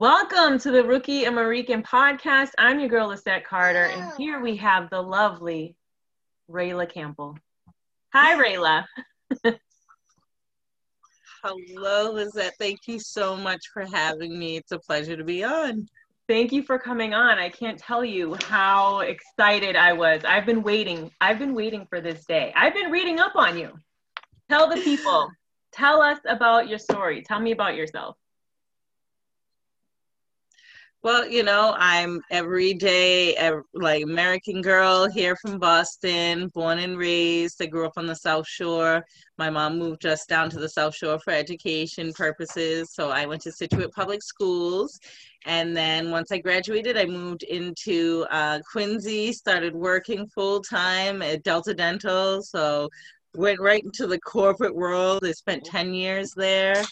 Welcome to the Rookie American podcast. I'm your girl, Lisette Carter, and here we have the lovely Rayla Campbell. Hi, Rayla. Hello, Lisette. Thank you so much for having me. It's a pleasure to be on. Thank you for coming on. I can't tell you how excited I was. I've been waiting. I've been waiting for this day. I've been reading up on you. Tell the people. Tell us about your story. Tell me about yourself. Well, you know, I'm everyday, like American girl here from Boston, born and raised. I grew up on the South Shore. My mom moved us down to the South Shore for education purposes. So I went to Scituate Public Schools. And then once I graduated, I moved into uh, Quincy, started working full time at Delta Dental. So went right into the corporate world. I spent 10 years there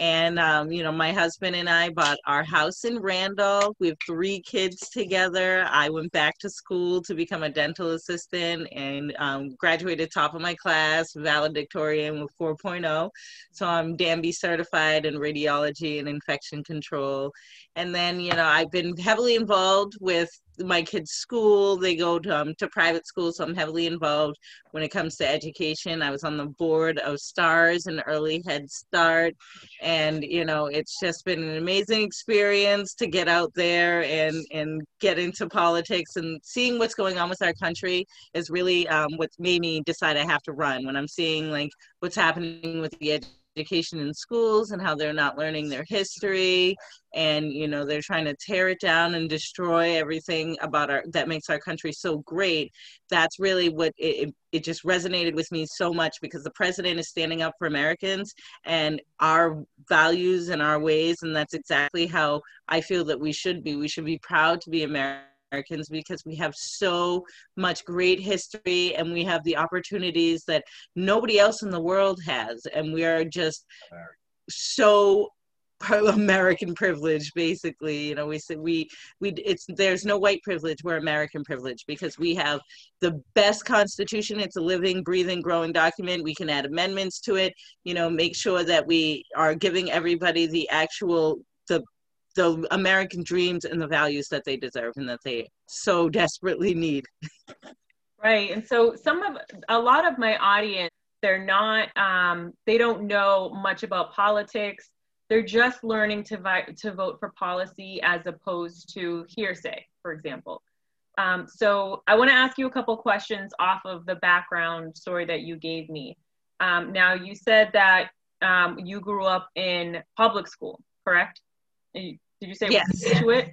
and, um, you know, my husband and I bought our house in Randolph. We have three kids together. I went back to school to become a dental assistant and um, graduated top of my class, valedictorian with 4.0. So I'm DANB certified in radiology and infection control. And then, you know, I've been heavily involved with my kids' school. They go to, um, to private school, so I'm heavily involved when it comes to education. I was on the board of STARS and Early Head Start, and you know, it's just been an amazing experience to get out there and and get into politics and seeing what's going on with our country is really um, what made me decide I have to run. When I'm seeing like what's happening with the education education in schools and how they're not learning their history. And you know they're trying to tear it down and destroy everything about our that makes our country so great. That's really what it, it just resonated with me so much because the president is standing up for americans and our values and our ways. And that's exactly how i feel that we should be. We should be proud to be american Americans because we have so much great history and we have the opportunities that nobody else in the world has. And we are just so American privilege, basically. You know, we said we we it's there's no white privilege. We're American privilege because we have the best Constitution. It's a living, breathing, growing document. We can add amendments to it. You know, make sure that we are giving everybody the actual the American dreams and the values that they deserve and that they so desperately need. Right. And so some of a lot of my audience, they're not um, they don't know much about politics. They're just learning to vi- to vote for policy as opposed to hearsay, for example. Um, so I want to ask you a couple questions off of the background story that you gave me. Um, now you said that um, you grew up in public school, correct? Did you say yes. Scituate?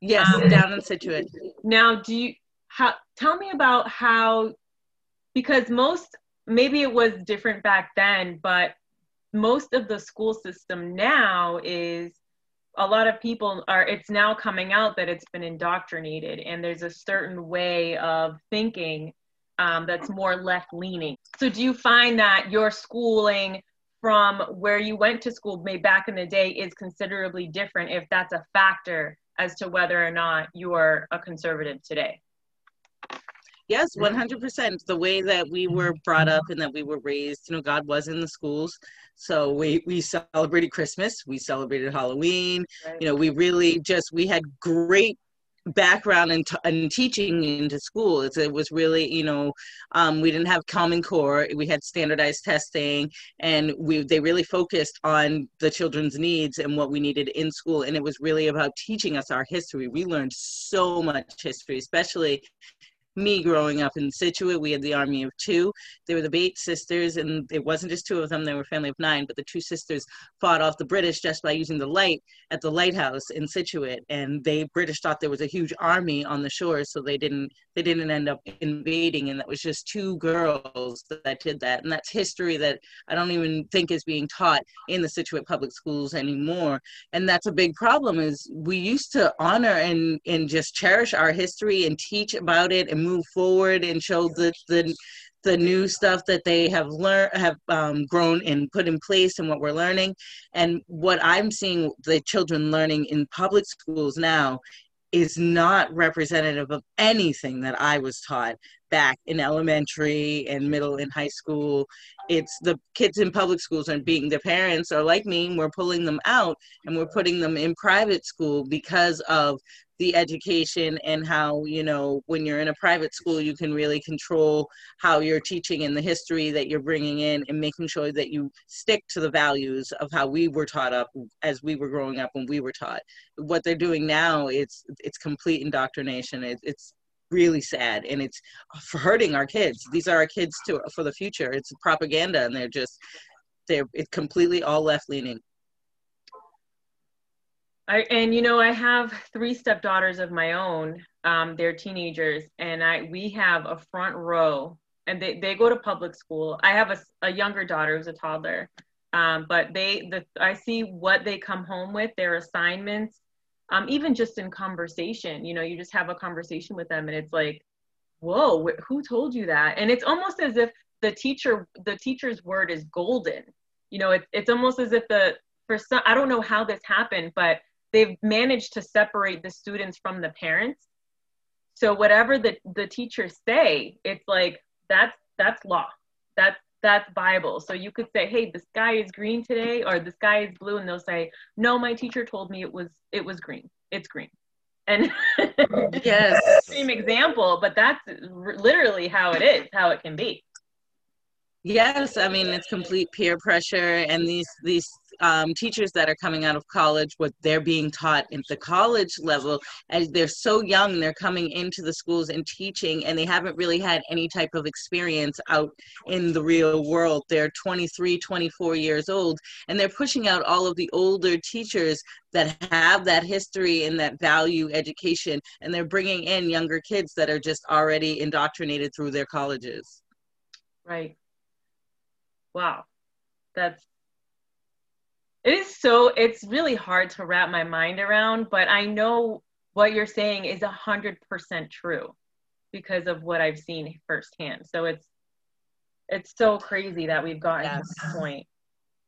Yes, um, down in Scituate. Now, do you how tell me about how because most maybe it was different back then, but most of the school system now is a lot of people are it's now coming out that it's been indoctrinated and there's a certain way of thinking um, that's more left leaning so do you find that your schooling from where you went to school maybe back in the day is considerably different if that's a factor as to whether or not you are a conservative today. Yes mm. 100% the way that we were brought up and that we were raised you know god was in the schools. So we we celebrated christmas we celebrated halloween. Right. you know we really just we had great background in, t- in teaching into school. It was really, you know, um, we didn't have Common Core. We had standardized testing, and we they really focused on the children's needs and what we needed in school. And it was really about teaching us our history. We learned so much history, especially me growing up in Scituate, we had the army of two. They were the Bates sisters, and it wasn't just two of them, they were a family of nine, but the two sisters fought off the British just by using the light at the lighthouse in Scituate. And they British thought there was a huge army on the shore, so they didn't they didn't end up invading. And that was just two girls that did that. And that's history that I don't even think is being taught in the Scituate public schools anymore. And that's a big problem is we used to honor and and just cherish our history and teach about it and move forward and show the the the new stuff that they have learned have um, grown and put in place and what we're learning and what i'm seeing the children learning in public schools now is not representative of anything that I was taught. Back in elementary and middle and high school. It's the kids in public schools and being their parents are like me, we're pulling them out and we're putting them in private school because of the education and how you know when you're in a private school you can really control how you're teaching and the history that you're bringing in and making sure that you stick to the values of how we were taught up as we were growing up when we were taught what they're doing now it's it's complete indoctrination it, it's really sad and it's hurting our kids these are our kids to for the future it's propaganda and they're just they're it's completely all left leaning I, and you know, I have three stepdaughters of my own. Um, they're teenagers, and I we have a front row, and they, they go to public school. I have a, a younger daughter who's a toddler, um, but they the I see what they come home with, their assignments, um, even just in conversation. You know, you just have a conversation with them, and it's like, whoa, wh- who told you that? And it's almost as if the teacher the teacher's word is golden. You know, it's it's almost as if the for some I don't know how this happened, but they've managed to separate the students from the parents so whatever the, the teachers say it's like that's that's law that's that's bible. So you could say hey the sky is green today or the sky is blue and they'll say no my teacher told me it was it was green. It's green. And yes. same example but that's literally how it is how it can be yes i mean it's complete peer pressure and these these um, teachers that are coming out of college, what they're being taught at the college level, as they're so young, they're coming into the schools and teaching, and they haven't really had any type of experience out in the real world. They're 23, 24 years old, and they're pushing out all of the older teachers that have that history and that value education, and they're bringing in younger kids that are just already indoctrinated through their colleges. Right. Wow. That's it is so, it's really hard to wrap my mind around, but I know what you're saying is a hundred percent true because of what I've seen firsthand. So it's, it's so crazy that we've gotten yes. to this point.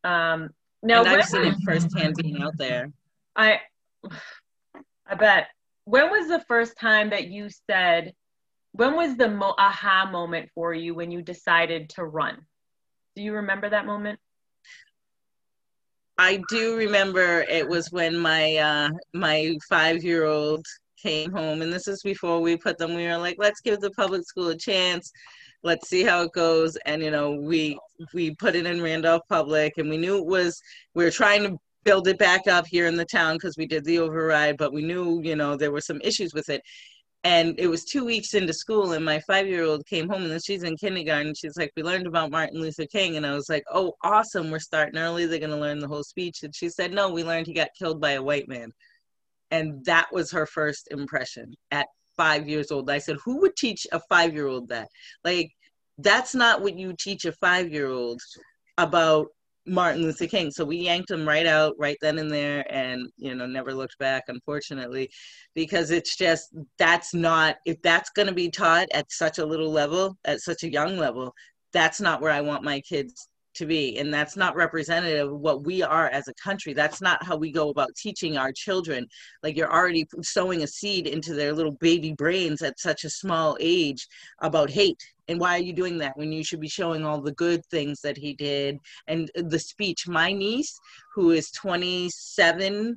Um, now, and I've seen it firsthand being out there. I, I bet. When was the first time that you said, when was the mo- aha moment for you when you decided to run? Do you remember that moment? I do remember it was when my uh, my five year old came home, and this is before we put them. We were like, let's give the public school a chance. Let's see how it goes. And you know, we we put it in Randolph Public, and we knew it was we were trying to build it back up here in the town because we did the override, but we knew you know there were some issues with it and it was two weeks into school and my five year old came home and she's in kindergarten she's like we learned about martin luther king and i was like oh awesome we're starting early they're going to learn the whole speech and she said no we learned he got killed by a white man and that was her first impression at five years old. I said who would teach a five year old that? Like that's not what you teach a five year old about Martin Luther King. So we yanked him right out right then and there and, you know, never looked back, unfortunately, because it's just that's not, if that's going to be taught at such a little level, at such a young level, that's not where I want my kids to be and that's not representative of what we are as a country. That's not how we go about teaching our children. Like you're already sowing a seed into their little baby brains at such a small age about hate. And why are you doing that when you should be showing all the good things that he did? And uh, the speech my niece who is 27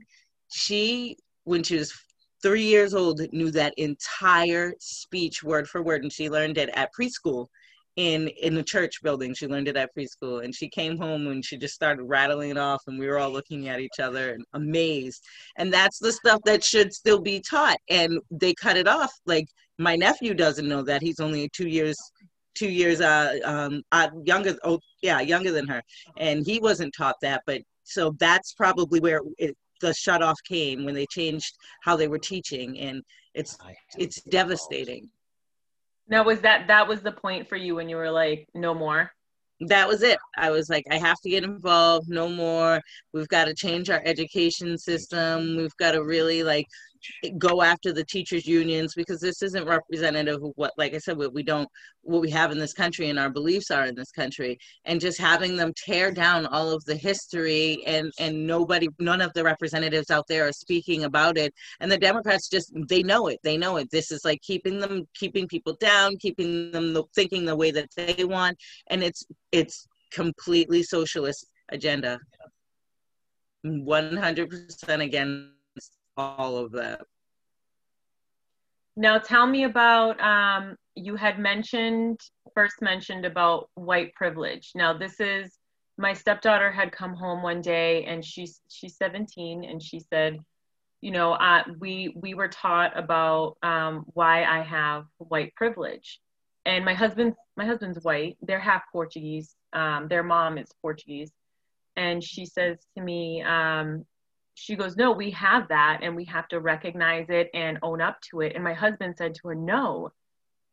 she when she was three years old knew that entire speech word for word and she learned it at preschool in in the church building. She learned it at preschool, and she came home and she just started rattling it off, and we were all looking at each other and amazed. And that's the stuff that should still be taught, and they cut it off. Like my nephew doesn't know that he's only two years two years uh um uh, younger oh yeah younger than her and he wasn't taught that but so that's probably where it, the shut off came when they changed how they were teaching and it's it's devastating now was that that was the point for you when you were like, no more? That was it. I was like, I have to get involved, no more. We've got to change our education system. We've got to really like go after the teachers unions because this isn't representative of what like i said what we don't what we have in this country and our beliefs are in this country. And just having them tear down all of the history and and nobody none of the representatives out there are speaking about it. And the democrats just they know it they know it. This is like keeping them keeping people down keeping them thinking the way that they want. And it's it's completely socialist agenda. 100% against all of that. Now, tell me about um, you had mentioned, first mentioned about white privilege. Now, this is my stepdaughter had come home one day and she's she's 17 and she said, you know, uh, we we were taught about um, why I have white privilege, and my husband my husband's white. They're half Portuguese. Um, their mom is Portuguese, and she says to me um, she goes no we have that and we have to recognize it and own up to it. And my husband said to her no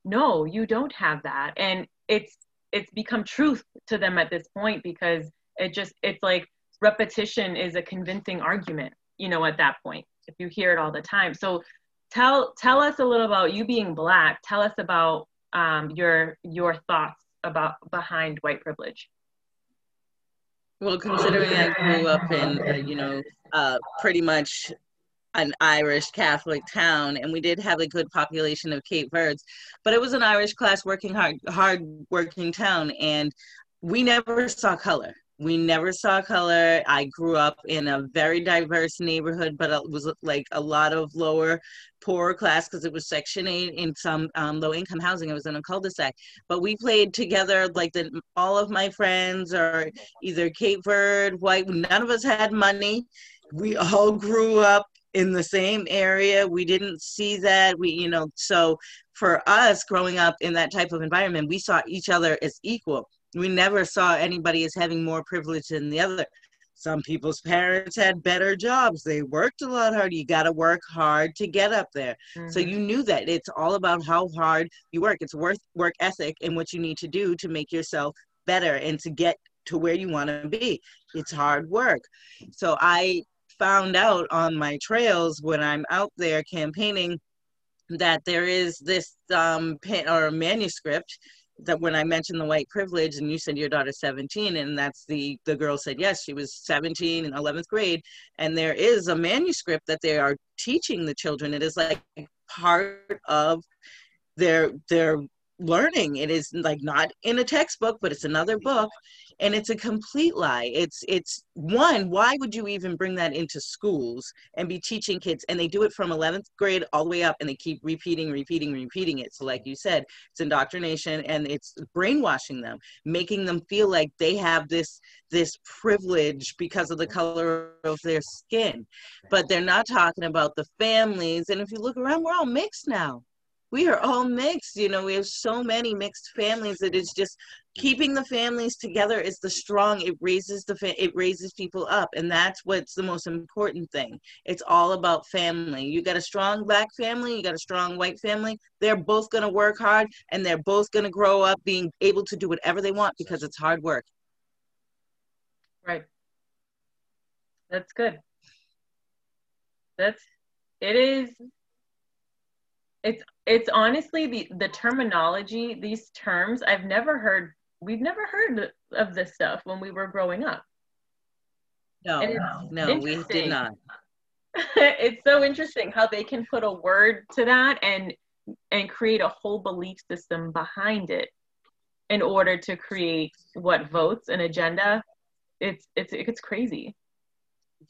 no you don't have that. And it's it's become truth to them at this point because it just it's like repetition is a convincing argument you know at that point if you hear it all the time. So tell tell us a little about you being black tell us about um, your your thoughts about behind white privilege well, considering I grew up in, uh, you know, uh, pretty much an Irish Catholic town, and we did have a good population of Cape Verdes, but it was an Irish class working hard, hard working town, and we never saw color we never saw color. I grew up in a very diverse neighborhood, but it was like a lot of lower, poorer class because it was Section 8 in some um, low income housing. It was in a cul de sac. But we played together, like the, all of my friends are either Cape Verde, white. None of us had money. We all grew up in the same area. We didn't see that. We, you know, so for us growing up in that type of environment, we saw each other as equal we never saw anybody as having more privilege than the other. Some people's parents had better jobs. They worked a lot harder. You got to work hard to get up there. Mm-hmm. So you knew that it's all about how hard you work. It's worth work ethic and what you need to do to make yourself better and to get to where you want to be. It's hard work. So I found out on my trails when I'm out there campaigning that there is this um, pen or manuscript that when I mentioned the white privilege and you said your daughter's 17 and that's the the girl said yes she was 17 in 11th grade. And there is a manuscript that they are teaching the children. It is like part of their their learning. It is like not in a textbook but it's another book and it's a complete lie. It's it's one why would you even bring that into schools and be teaching kids? And they do it from 11th grade all the way up and they keep repeating repeating repeating it. So like you said it's indoctrination and it's brainwashing them making them feel like they have this this privilege because of the color of their skin. But they're not talking about the families and if you look around we're all mixed now we are all mixed you know we have so many mixed families that it's just keeping the families together is the strong it raises the fa- it raises people up and that's what's the most important thing. It's all about family. You got a strong black family you got a strong white family they're both going to work hard and they're both going to grow up being able to do whatever they want because it's hard work. Right. That's good. That's it is it's it's honestly the the terminology these terms i've never heard we've never heard of this stuff when we were growing up. No no no we did not. It's so interesting how they can put a word to that and and create a whole belief system behind it in order to create what votes an agenda. It's it's it's crazy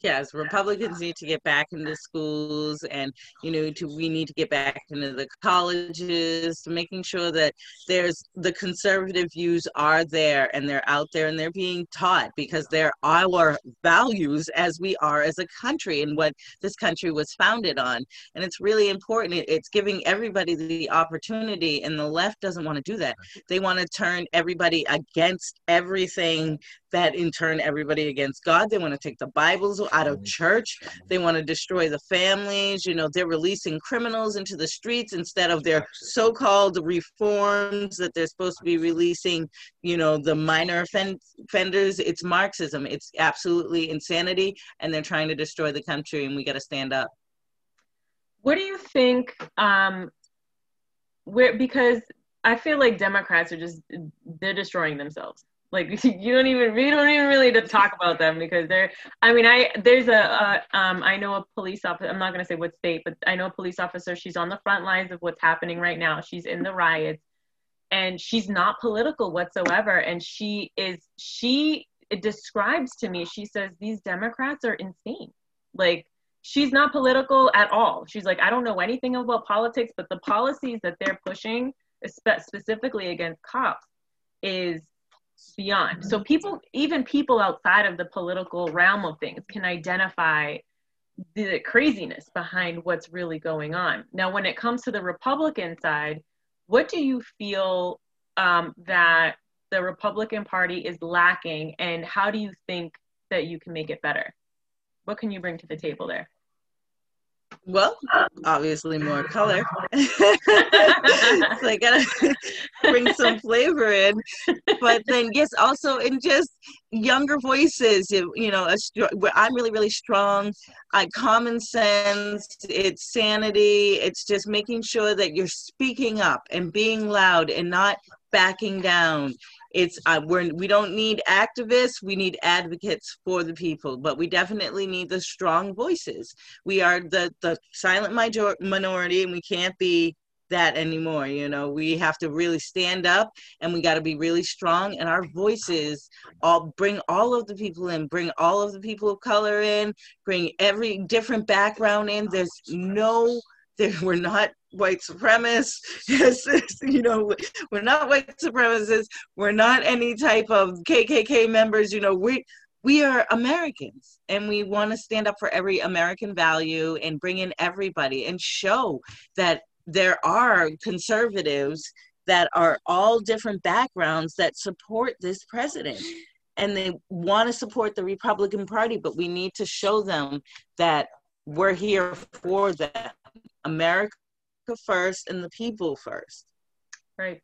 yes republicans need to get back into schools and you know to we need to get back into the colleges making sure that there's the conservative views are there and they're out there and they're being taught because they're our values as we are as a country and what this country was founded on. And it's really important. It's giving everybody the opportunity and the left doesn't want to do that. They want to turn everybody against everything that in turn everybody against god they want to take the bibles out of church. They want to destroy the families. You know, they're releasing criminals into the streets instead of their so called reforms that they're supposed to be releasing, you know, the minor offenders. It's Marxism. It's absolutely insanity. And they're trying to destroy the country, and we got to stand up. what do you think um where because i feel like democrats are just they're destroying themselves like you don't even we don't even really to talk about them because they're i mean i there's a, a um i know a police officer i'm not to say what state but i know a police officer she's on the front lines of what's happening right now. She's in the riots. And she's not political whatsoever. And she is she describes to me she says these democrats are insane. Like she's not political at all. She's like, I don't know anything about politics, but the policies that they're pushing, specifically against cops, is beyond. So people, even people outside of the political realm of things, can identify the craziness behind what's really going on. Now, when it comes to the Republican side, what do you feel um, that the Republican Party is lacking, and how do you think that you can make it better? What can you bring to the table there? Well, obviously more color. so I gotta bring some flavor in. But then, yes, also in just younger voices. You, know, I'm really, really strong. I common sense. It's sanity. It's just making sure that you're speaking up and being loud and not backing down it's uh, we're we don't need activists we need advocates for the people but we definitely need the strong voices. We are the the silent major- minority and we can't be that anymore you know? We have to really stand up and we got to be really strong and our voices all bring all of the people in bring all of the people of color in bring every different background in. There's no there, we're not white supremacists. Yes, you know, we're not white supremacists. We're not any type of KKK members. You know, we we are Americans, and we want to stand up for every American value and bring in everybody and show that there are conservatives that are all different backgrounds that support this president and they want to support the Republican Party, but we need to show them that we're here for them. America first and the people first. Right.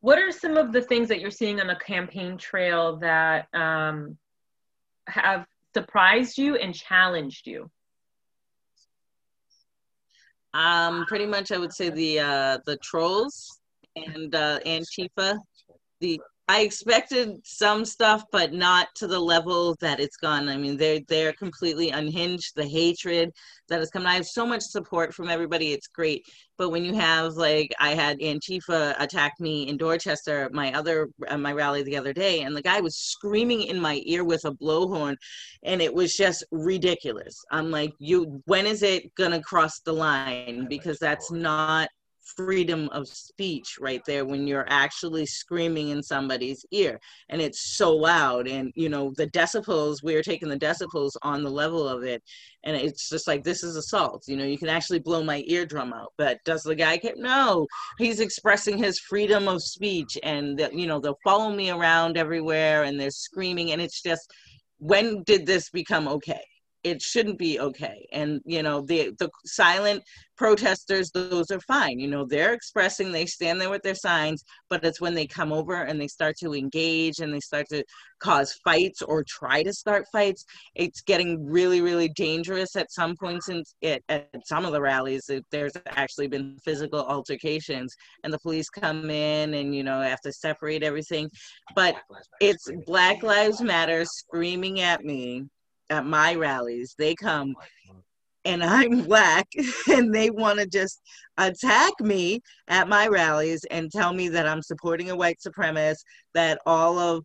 What are some of the things that you're seeing on the campaign trail that um, have surprised you and challenged you? Um, pretty much, I would say the uh, the trolls and uh, Antifa, the I expected some stuff, but not to the level that it's gone. I mean, they're they're completely unhinged. The hatred that has come. I have so much support from everybody. It's great. But when you have like I had Antifa attack me in Dorchester, my other uh, my rally the other day, and the guy was screaming in my ear with a blowhorn, and it was just ridiculous. I'm like, you, when is it gonna cross the line? Because that's not freedom of speech right there when you're actually screaming in somebody's ear. And it's so loud. And you know the decibels we are taking the decibels on the level of it. And it's just like this is assault. You know you can actually blow my eardrum out. But does the guy care? No. He's expressing his freedom of speech. And that you know they'll follow me around everywhere and they're screaming. And it's just when did this become okay it shouldn't be okay. And you know the the silent protesters those are fine. You know they're expressing they stand there with their signs but it's when they come over and they start to engage and they start to cause fights or try to start fights it's getting really really dangerous at some points in it at some of the rallies there's actually been physical altercations and the police come in and you know have to separate everything. But it's black lives matter screaming at me at my rallies. They come oh and I'm black and they want to just attack me at my rallies and tell me that I'm supporting a white supremacist, that all of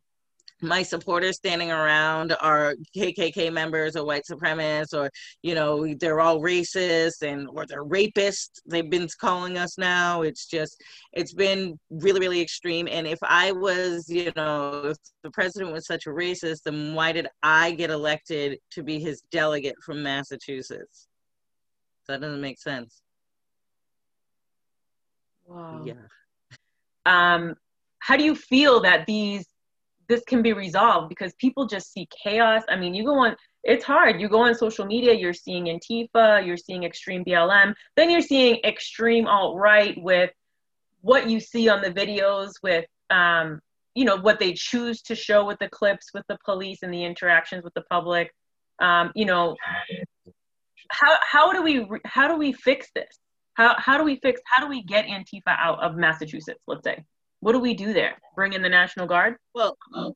my supporters standing around are KKK members or white supremacists or you know they're all racist and or they're rapists they've been calling us now. It's just it's been really really extreme. And if I was you know if the president was such a racist then why did I get elected to be his delegate from Massachusetts? That doesn't make sense. Wow. Yeah. Um how do you feel that these this can be resolved because people just see chaos. I mean, you go on, it's hard. You go on social media, you're seeing Antifa, you're seeing extreme BLM, then you're seeing extreme alt right with what you see on the videos with, um, you know, what they choose to show with the clips with the police and the interactions with the public. Um, you know, how how do we how do we fix this? How how do we fix how do we get Antifa out of Massachusetts? Let's say, what do we do there? Bring in the National Guard? Well, oh.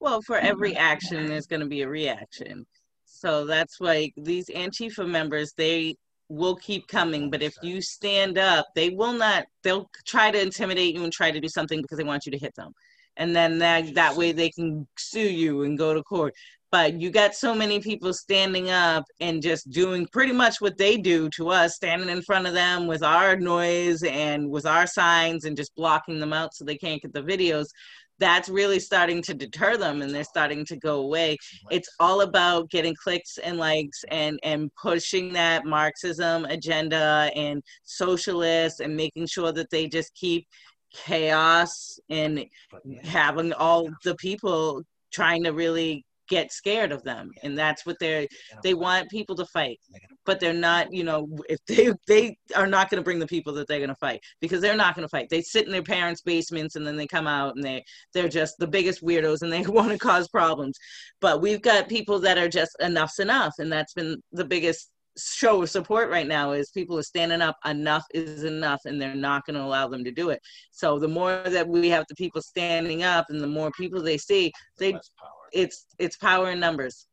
well, for every mm-hmm. action, there's going to be a reaction. So that's why these Antifa members they will keep coming but if you stand up they will not they'll try to intimidate you and try to do something because they want you to hit them and then that that way they can sue you and go to court but you got so many people standing up and just doing pretty much what they do to us standing in front of them with our noise and with our signs and just blocking them out so they can't get the videos that's really starting to deter them and they're starting to go away. It's all about getting clicks and likes and and pushing that marxism agenda and socialists and making sure that they just keep chaos and having all the people trying to really get scared of them and that's what they're they want people to fight. But they're not you know if they they are not going to bring the people that they're going to fight because they're not going to fight. They sit in their parents basements and then they come out and they they're just the biggest weirdos and they want to cause problems. But we've got people that are just enough's enough and that's been the biggest show of support right now is people are standing up enough is enough and they're not going to allow them to do it. So the more that we have the people standing up and the more people they see they it's it's power in numbers.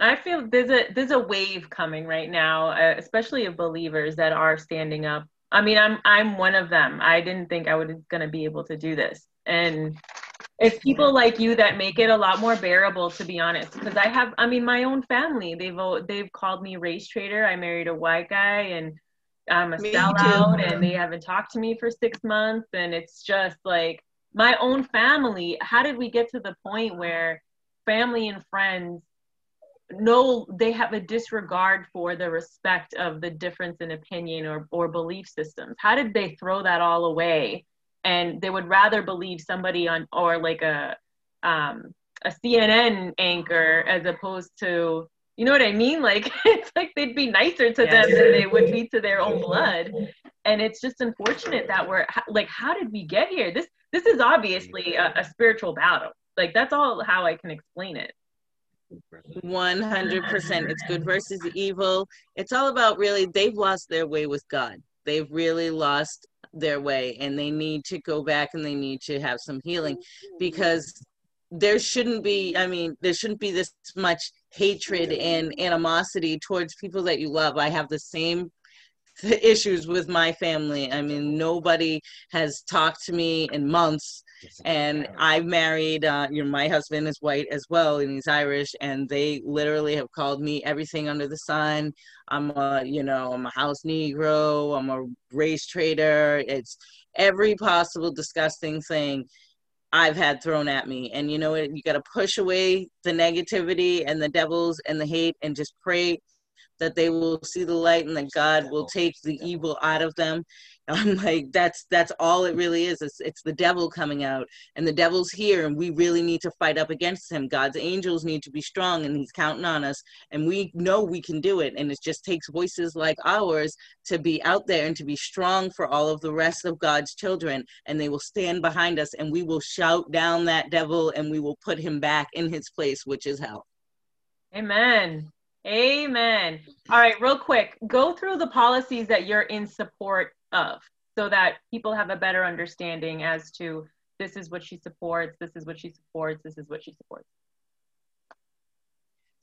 I feel there's a there's a wave coming right now, uh, especially of believers that are standing up. I mean, I'm I'm one of them. I didn't think I was going to be able to do this, and it's people like you that make it a lot more bearable, to be honest. Because I have, I mean, my own family. They've they've called me race traitor. I married a white guy, and I'm a me sellout, too. and they haven't talked to me for six months, and it's just like my own family how did we get to the point where family and friends know they have a disregard for the respect of the difference in opinion or, or belief systems? How did they throw that all away? And they would rather believe somebody on or like a um, a cnn anchor as opposed to you know what i mean? Like it's like they'd be nicer to them than they would be to their own blood and it's just unfortunate that we're like how did we get here? This this is obviously a, a spiritual battle. Like that's all how I can explain it. 100% it's good versus evil. It's all about really they've lost their way with god. They've really lost their way and they need to go back and they need to have some healing because there shouldn't be i mean there shouldn't be this much hatred and animosity towards people that you love. I have the same issues with my family. I mean, nobody has talked to me in months. And I've married, uh, you know, my husband is white as well, and he's Irish, and they literally have called me everything under the sun. I'm a, you know, I'm a house Negro, I'm a race traitor. It's every possible disgusting thing. I've had thrown at me. And you know, you got to push away the negativity and the devils and the hate and just pray that they will see the light and that God will take the evil out of them. I'm like, that's that's all it really is. It's it's the devil coming out, and the devil's here, and we really need to fight up against him. God's angels need to be strong, and He's counting on us, and we know we can do it. And it just takes voices like ours to be out there and to be strong for all of the rest of God's children, and they will stand behind us, and we will shout down that devil, and we will put him back in his place, which is hell. Amen. Amen. All right, real quick, go through the policies that you're in support of so that people have a better understanding as to this is what she supports, this is what she supports, this is what she supports.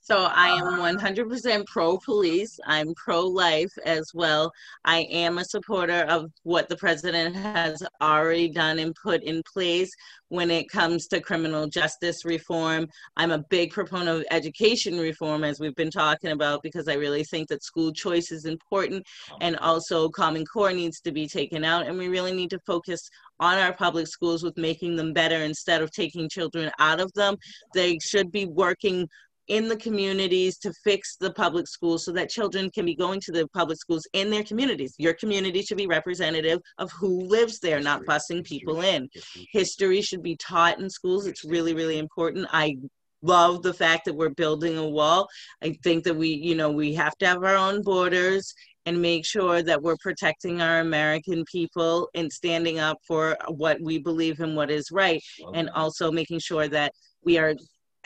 So I am 100% pro police. I'm pro life as well. I am a supporter of what the president has already done and put in place when it comes to criminal justice reform. I'm a big proponent of education reform, as we've been talking about, because I really think that school choice is important uh-huh. and also Common Core needs to be taken out. And we really need to focus on our public schools with making them better instead of taking children out of them. They should be working in the communities to fix the public schools so that children can be going to the public schools in their communities. Your community should be representative of who lives there, not busing people in. History should be taught in schools. It's really, really important. I love the fact that we're building a wall. I think that we, you know, we have to have our own borders and make sure that we're protecting our American people and standing up for what we believe and what is right, and also making sure that we are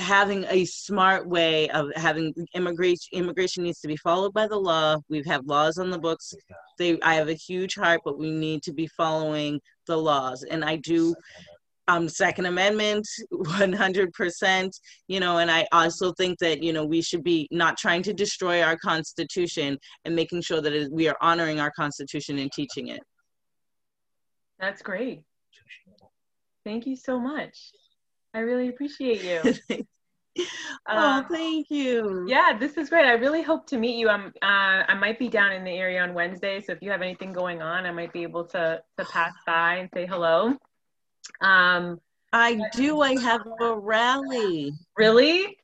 having a smart way of having immigration immigration needs to be followed by the law. We have laws on the books. They i have a huge heart but we need to be following the laws. And i do um second amendment 100% you know and i also think that you know we should be not trying to destroy our constitution and making sure that we are honoring our constitution and teaching it. That's great. Thank you so much I really appreciate you. oh, um, thank you. Yeah, this is great. I really hope to meet you. I'm uh, I might be down in the area on Wednesday, so if you have anything going on, I might be able to to pass by and say hello. Um, I do. I have a rally. Really?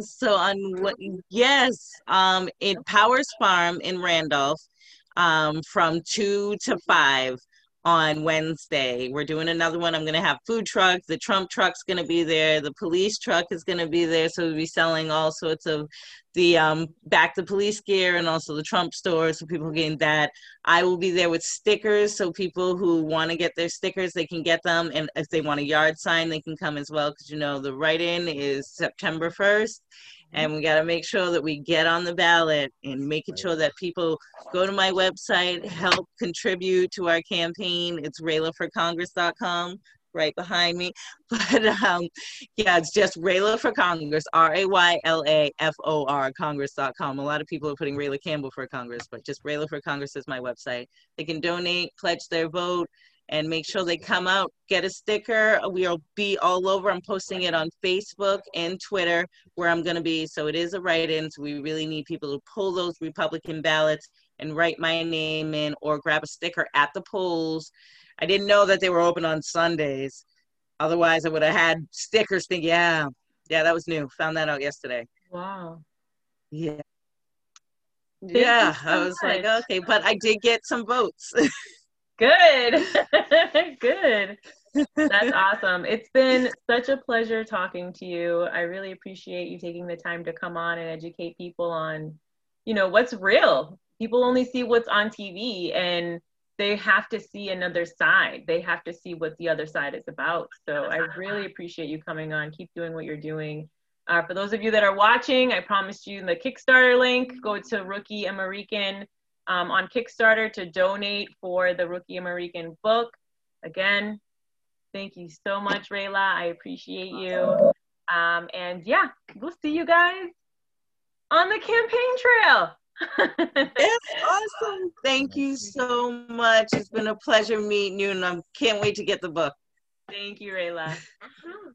So on what? Yes, um, in Powers Farm in Randolph, um, from two to five on Wednesday. We're doing another one. I'm going to have food trucks. The Trump truck's going to be there. The police truck is going to be there. So we'll be selling all sorts of the um, back the police gear and also the Trump store. So people getting that. I will be there with stickers. So people who want to get their stickers, they can get them. And if they want a yard sign, they can come as well. Because you know the write-in is September 1st and we got to make sure that we get on the ballot and making sure that people go to my website help contribute to our campaign it's raylaforcongress.com right behind me but um yeah it's just rayla for congress r-a-y-l-a-f-o-r congress.com a lot of people are putting rayla campbell for congress but just rayla for congress is my website they can donate pledge their vote and make sure they come out, get a sticker. We'll be all over. I'm posting it on Facebook and Twitter where I'm going to be. So it is a write in. So we really need people to pull those Republican ballots and write my name in or grab a sticker at the polls. I didn't know that they were open on Sundays. Otherwise, I would have had stickers thinking, yeah, yeah, that was new. Found that out yesterday. Wow. Yeah. Yeah, so I was much. like, okay, but I did get some votes. Good. Good. That's awesome. It's been such a pleasure talking to you. I really appreciate you taking the time to come on and educate people on, you know, what's real. People only see what's on TV and they have to see another side. They have to see what the other side is about. So I really appreciate you coming on. Keep doing what you're doing. Uh, for those of you that are watching, I promised you the Kickstarter link. Go to Rookie American um, on Kickstarter to donate for the Rookie American book. Again, thank you so much, Rayla. I appreciate you. Um, and yeah, we'll see you guys on the campaign trail. It's awesome. Thank you so much. It's been a pleasure meeting you, and I can't wait to get the book. Thank you, Rayla. Uh-huh.